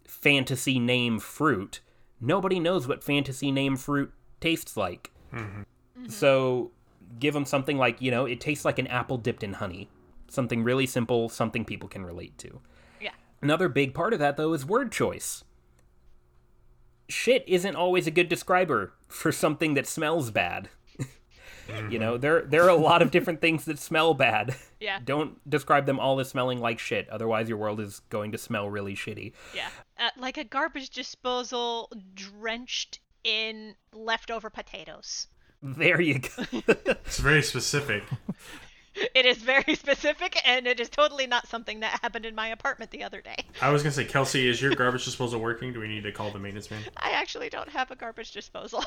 fantasy name fruit, nobody knows what fantasy name fruit tastes like. Mm-hmm. Mm-hmm. So give them something like, you know, it tastes like an apple dipped in honey. Something really simple, something people can relate to. Yeah. Another big part of that, though, is word choice. Shit isn't always a good describer for something that smells bad. You know, there there are a lot of different things that smell bad. Yeah. Don't describe them all as smelling like shit, otherwise your world is going to smell really shitty. Yeah. Uh, like a garbage disposal drenched in leftover potatoes. There you go. It's very specific. It is very specific, and it is totally not something that happened in my apartment the other day. I was gonna say, Kelci, is your garbage disposal working? Do we need to call the maintenance man? I actually don't have a garbage disposal.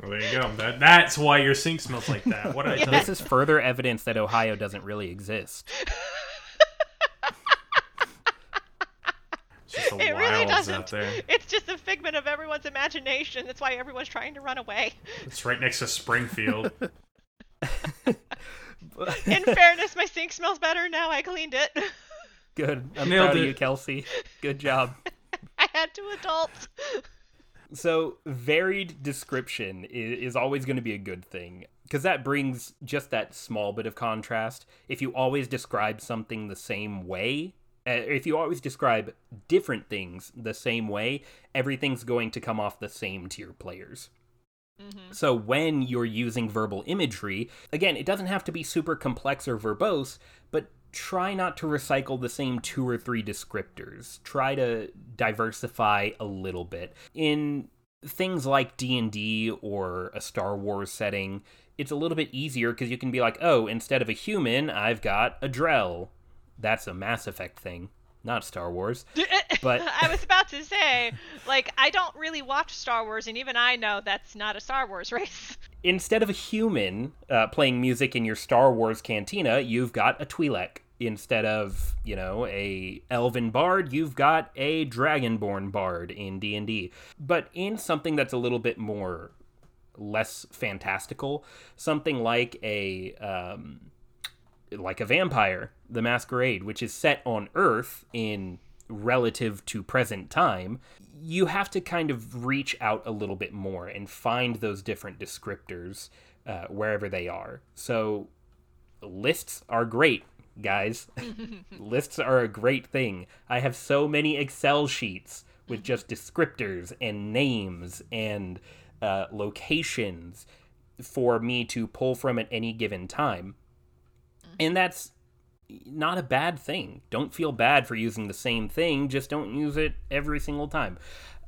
Well, there you go. That, that's why your sink smells like that. What did I tell this is further evidence that Ohio doesn't really exist. It's just the it really doesn't. out there. It's just a figment of everyone's imagination. That's why everyone's trying to run away. It's right next to Springfield. In fairness, my sink smells better now. I cleaned it. Good. I'm Nailed proud of you, Kelci. Good job. I had two adults. So, varied description is, is always going to be a good thing because that brings just that small bit of contrast. If you always describe something the same way, uh, if you always describe different things the same way, everything's going to come off the same to your players. So when you're using verbal imagery, again, it doesn't have to be super complex or verbose, try not to recycle the same two or three descriptors. Try to diversify a little bit. In things like D&D or a Star Wars setting, it's a little bit easier because you can be like, "Oh, instead of a human, I've got a Drell." That's a Mass Effect thing, not Star Wars. But- I was about to say, like, I don't really watch Star Wars, and even I know that's not a Star Wars race. instead of a human uh, playing music in your Star Wars cantina, you've got a Twi'lek. Instead of you know a elven bard, you've got a dragonborn bard in D and D. But in something that's a little bit more less fantastical, something like a um, like a vampire, the Masquerade, which is set on Earth in relative to present time, you have to kind of reach out a little bit more and find those different descriptors uh, wherever they are. So lists are great, guys. lists are a great thing. I have so many Excel sheets with just descriptors and names and uh, locations for me to pull from at any given time. And that's not a bad thing. Don't feel bad for using the same thing, just don't use it every single time.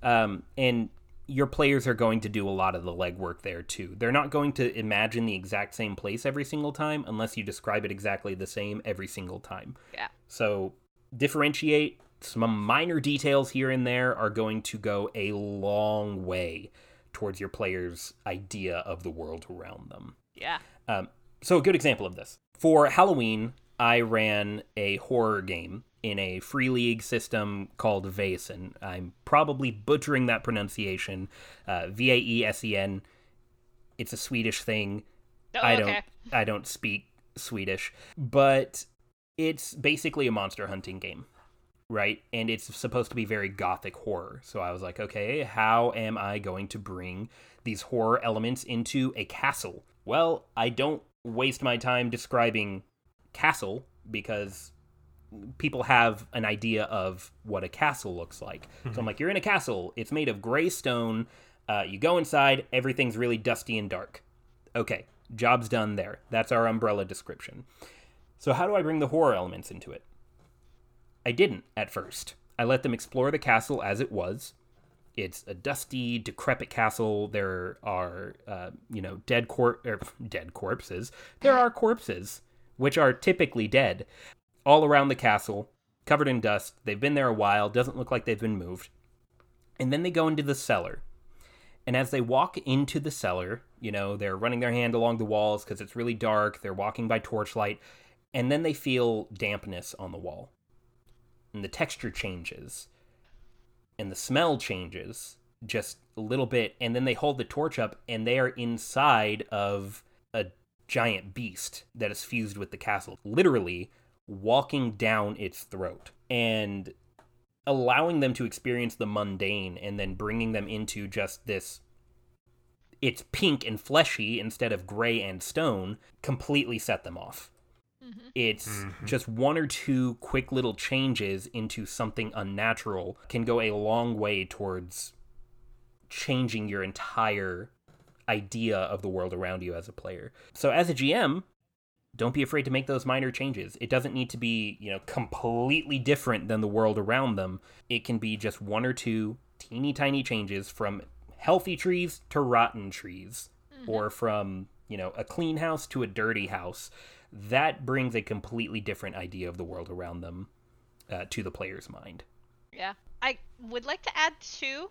Um, and your players are going to do a lot of the legwork there too. They're not going to imagine the exact same place every single time unless you describe it exactly the same every single time. Yeah. So differentiate, some minor details here and there are going to go a long way towards your player's idea of the world around them. Yeah. Um, so, a good example of this for Halloween, I ran a horror game in a free league system called Vaesen. I'm probably butchering that pronunciation. Uh, v A E S E N. It's a Swedish thing. Oh, I don't. okay. I don't speak Swedish, but it's basically a monster hunting game, right? And it's supposed to be very gothic horror. So I was like, okay, how am I going to bring these horror elements into a castle? Well, I don't waste my time describing castle because people have an idea of what a castle looks like. So I'm like, you're in a castle. It's made of gray stone. Uh, you go inside. Everything's really dusty and dark. Okay, job's done there. That's our umbrella description. So how do I bring the horror elements into it? I didn't at first. I let them explore the castle as it was. It's a dusty, decrepit castle. There are, uh, you know, dead cor- er, dead corpses. There are corpses, which are typically dead, all around the castle, covered in dust. They've been there a while. Doesn't look like they've been moved. And then they go into the cellar. And as they walk into the cellar, you know, they're running their hand along the walls because it's really dark. They're walking by torchlight. And then they feel dampness on the wall. And the texture changes. And the smell changes just a little bit. And then they hold the torch up and they are inside of giant beast that is fused with the castle, literally walking down its throat. And allowing them to experience the mundane and then bringing them into just this it's pink and fleshy instead of gray and stone completely set them off mm-hmm. it's mm-hmm. just one or two quick little changes into something unnatural can go a long way towards changing your entire idea of the world around you as a player so as a gm don't be afraid to make those minor changes. It doesn't need to be, you know, completely different than the world around them. It can be just one or two teeny tiny changes from healthy trees to rotten trees or from, you know, a clean house to a dirty house. That brings a completely different idea of the world around them uh, to the player's mind. Yeah. I would like to add too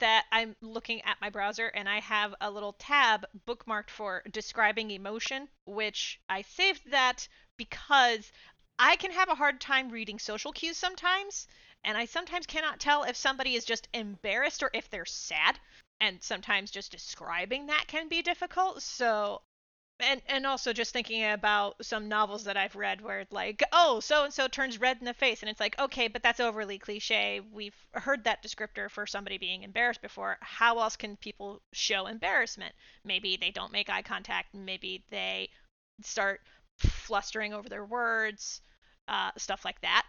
that I'm looking at my browser and I have a little tab bookmarked for describing emotion, which I saved that because I can have a hard time reading social cues sometimes, and I sometimes cannot tell if somebody is just embarrassed or if they're sad. And sometimes just describing that can be difficult. So and and also just thinking about some novels that I've read where it's like, oh, so and so turns red in the face, and it's like, okay, but that's overly cliche. We've heard that descriptor for somebody being embarrassed before. How else can people show embarrassment? Maybe they don't make eye contact. Maybe they start flustering over their words, uh, stuff like that.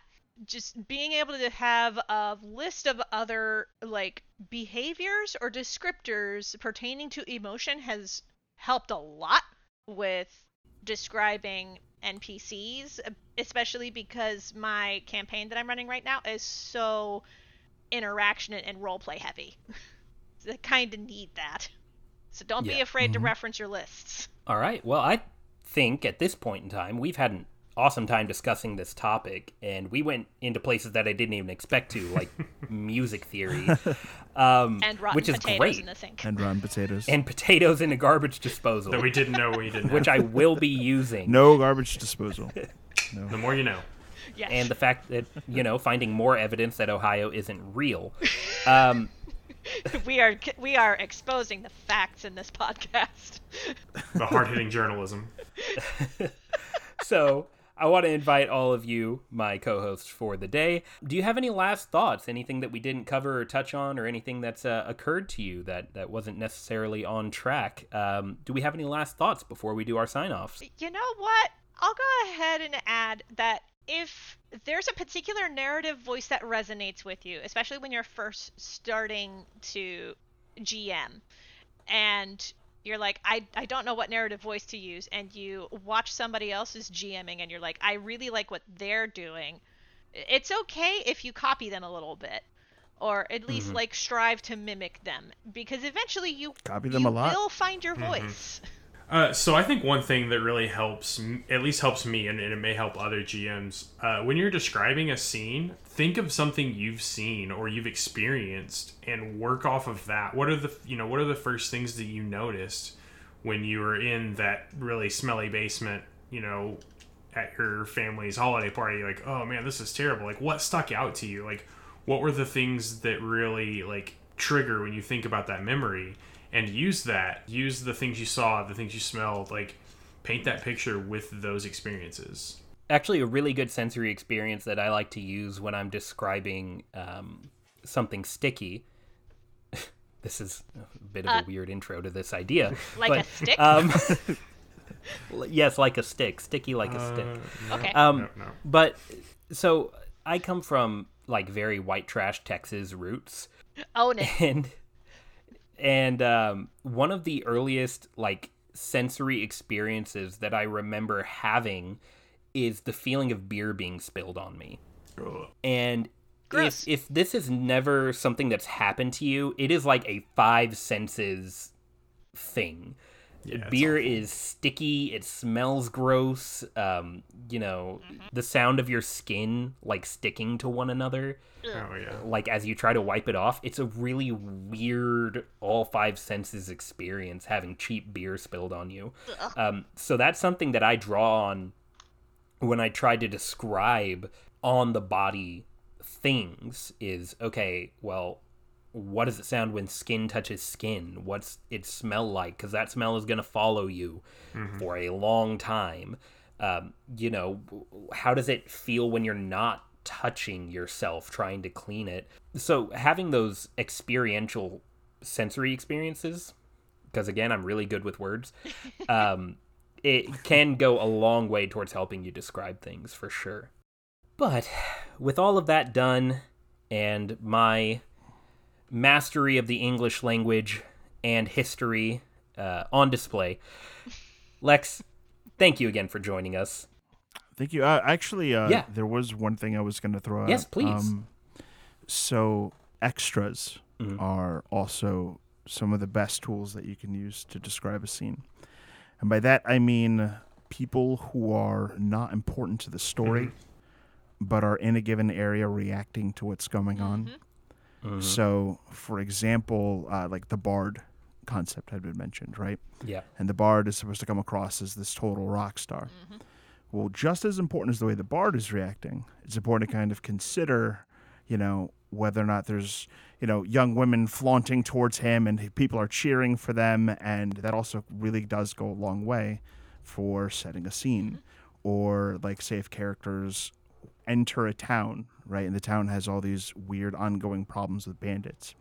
Just being able to have a list of other like behaviors or descriptors pertaining to emotion has helped a lot with describing NPCs, especially because my campaign that I'm running right now is so interaction and roleplay heavy. so I kind of need that. So don't be Yeah. afraid to mm-hmm. reference your lists. All right. Well, I think at this point in time, we've had an awesome time discussing this topic, and we went into places that I didn't even expect to, like music theory, um, And rotten which is potatoes great, in the sink. and rotten potatoes. and potatoes in a garbage disposal, that we didn't know we didn't. which have. I will be using. no garbage disposal. The more you know. yes. and the fact that you know finding more evidence that Ohio isn't real. Um, we are we are exposing the facts in this podcast. The hard hitting journalism. so I want to invite all of you, my co-hosts for the day. Do you have any last thoughts? Anything that we didn't cover or touch on, or anything that's uh, occurred to you that that wasn't necessarily on track? Um, do we have any last thoughts before we do our sign-offs? You know what? I'll go ahead and add that if there's a particular narrative voice that resonates with you, especially when you're first starting to GM and you're like, I, I don't know what narrative voice to use, and you watch somebody else's GMing and you're like, I really like what they're doing, it's okay if you copy them a little bit. Or at least like strive to mimic them, because eventually you Copy them you a lot. You will find your voice. Uh, so I think one thing that really helps, at least helps me, and, and it may help other GMs, uh, when you're describing a scene, think of something you've seen or you've experienced, and work off of that. What are the you know what are the first things that you noticed when you were in that really smelly basement? You know, at your family's holiday party. Like, oh man, this is terrible. Like, what stuck out to you? Like, what were the things that really like trigger when you think about that memory? and use that use the things you saw the things you smelled like paint that picture with those experiences Actually, a really good sensory experience that I like to use when I'm describing um, something sticky. this is a bit of a weird intro to this idea. Like but, a stick? Um, yes, like a stick, sticky like a stick. okay. Um, no, no. But so I come from like very white trash Texas roots, Own it. and and um, one of the earliest like sensory experiences that I remember having is the feeling of beer being spilled on me. And Gross. if if this is never something that's happened to you, it is like a five senses thing. it's beer is sticky. It smells gross. Um, you know, the sound of your skin like sticking to one another, oh yeah like as you try to wipe it off. It's a really weird, all five senses experience having cheap beer spilled on you. Um, so that's something that I draw on when I try to describe on the body things. Is okay. Well, what does it sound when skin touches skin? What's it smell like? Because that smell is going to follow you for a long time. Um, you know, how does it feel when you're not touching yourself, trying to clean it? So having those experiential sensory experiences, because again, I'm really good with words. Um, it can go a long way towards helping you describe things for sure. But with all of that done and my mastery of the English language and history uh, on display, Lex, thank you again for joining us. Thank you. Uh, actually, uh, Yeah. there was one thing I was going to throw out. Yes, please. Um, so extras Mhm. are also some of the best tools that you can use to describe a scene, and by that I mean people who are not important to the story, but are in a given area reacting to what's going on. Mhm. So, for example, uh, like the bard concept had been mentioned, right? Yeah. and the bard is supposed to come across as this total rock star. Well, just as important as the way the bard is reacting, it's important to kind of consider, you know, whether or not there's, you know, young women flaunting towards him and people are cheering for them, and that also really does go a long way for setting a scene. Or like, say, if characters enter a town, right, and the town has all these weird ongoing problems with bandits,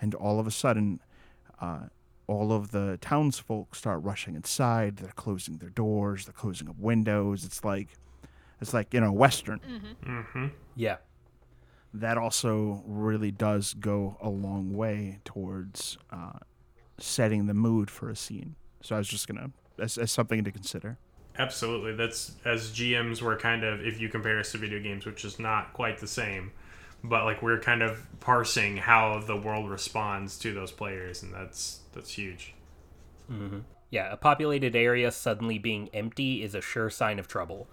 and all of a sudden, uh, all of the townsfolk start rushing inside. They're closing their doors. They're closing up windows. It's like, it's like you know, western. mm-hmm. Yeah. That also really does go a long way towards uh, setting the mood for a scene. So I was just gonna, as, as something to consider. absolutely that's as gms we're kind of if you compare us to video games which is not quite the same but like we're kind of parsing how the world responds to those players and that's that's huge Yeah. A populated area suddenly being empty is a sure sign of trouble.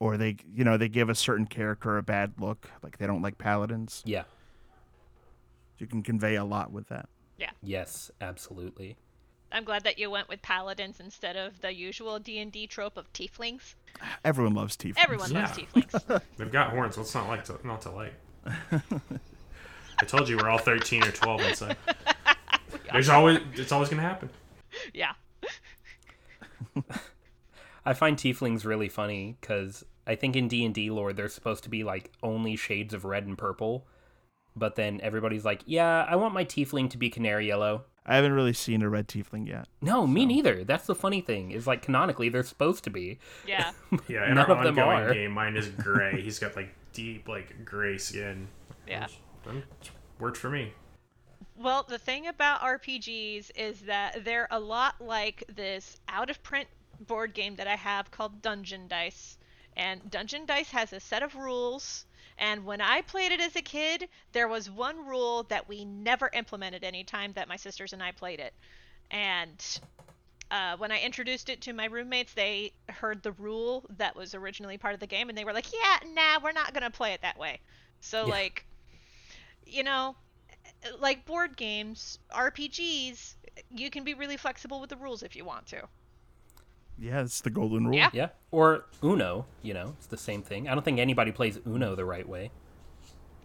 Or they, you know, they give a certain character a bad look, like they don't like paladins. Yeah. You can convey a lot with that. Yeah yes, absolutely. I'm glad that you went with paladins instead of the usual D&D trope of tieflings. Everyone loves tieflings. Everyone loves tieflings. they've got horns what's not like to not to like i told you we're all 13 or 12 inside there's always it's always gonna happen yeah. I find tieflings really funny because I think in D and D lore they're supposed to be like only shades of red and purple, but then everybody's like, "Yeah, I want my tiefling to be canary yellow." I haven't really seen a red tiefling yet. No, me neither. That's the funny thing is like canonically they're supposed to be. Yeah. yeah in None our of them ongoing are. game mine is gray he's got like deep like gray skin Yeah. Worked for me Well, the thing about RPGs is that they're a lot like this out of print board game that I have called Dungeon Dice. And Dungeon Dice has a set of rules. And when I played it as a kid, there was one rule that we never implemented any time that my sisters and I played it. And uh, when I introduced it to my roommates, they heard the rule that was originally part of the game, and they were like, "Yeah, nah, we're not gonna play it that way." So Yeah. like, you know, like board games, RPGs, you can be really flexible with the rules if you want to. Yeah, it's the golden rule. Yeah. Yeah. Or Uno, you know, it's the same thing. I don't think anybody plays Uno the right way.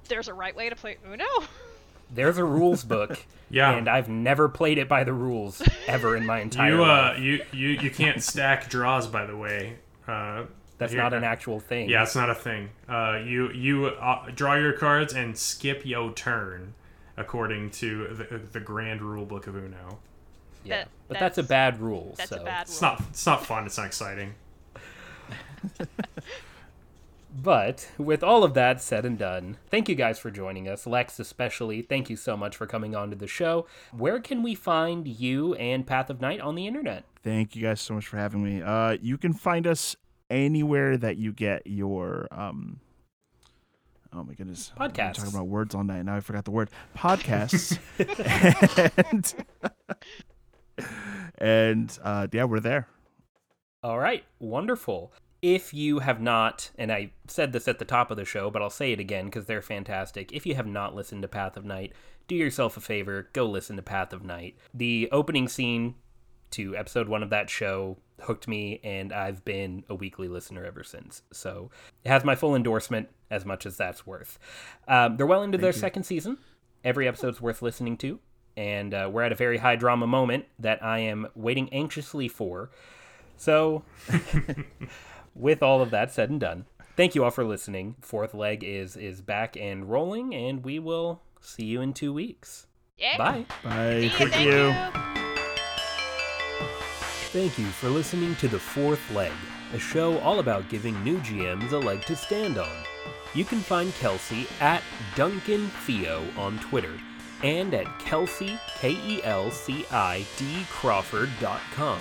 There's a right way to play Uno. There's a rules book. Yeah. And I've never played it by the rules ever in my entire You uh life. you you you can't stack draws by the way. Uh That's here- not an actual thing. Yeah, it's not a thing. Uh you you uh, draw your cards and skip your turn according to the, the grand rule book of Uno. Yeah. That- but that's, a bad rule. That's so. a bad rule. It's not it's not fun, it's not exciting. But with all of that said and done, thank you guys for joining us. Lex, especially, thank you so much for coming on to the show. Where can we find you and Path of Night on the internet? Thank you guys so much for having me. Uh, you can find us anywhere that you get your um. Oh my goodness! I've Podcasts. Talking about words all night. Now I forgot the word. Podcasts. and and uh, yeah, we're there. All right, wonderful. If you have not, and I said this at the top of the show, but I'll say it again because they're fantastic. If you have not listened to Path of Night, do yourself a favor, go listen to Path of Night. The opening scene to episode one of that show hooked me, and I've been a weekly listener ever since. So it has my full endorsement, as much as that's worth. Um, they're well into their second season. Every episode's worth listening to, and uh, we're at a very high drama moment that I am waiting anxiously for. So, with all of that said and done, thank you all for listening. Fourth leg is is back and rolling, and we will see you in two weeks. Yeah. Bye. Bye. Thank thank you. you. Thank you for listening to The Fourth Leg, a show all about giving new GMs a leg to stand on. You can find Kelci at Duncan Thio on Twitter and at Kelci, K E L C I D Crawford.com.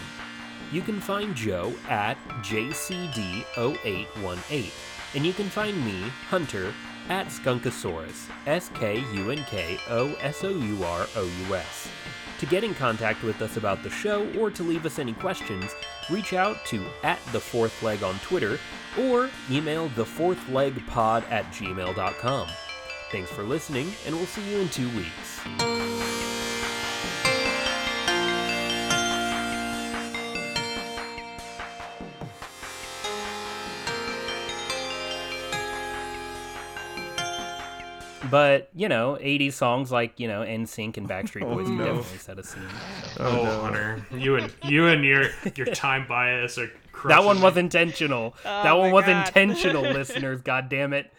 You can find Joe at JCD0818. And you can find me, Hunter, at Skunkosourous, S K U N K O S O U R O U S. To get in contact with us about the show or to leave us any questions, reach out to at the fourth leg on Twitter or email the fourth leg pod at gmail.com. Thanks for listening, and we'll see you in two weeks. But, you know, 80s songs like, you know, NSYNC and Backstreet oh, Boys can no. definitely set a scene. so. Oh, no. Hunter, you and you and your your time bias are That crushing one me. was intentional. Oh that one was God. intentional, listeners. God damn it.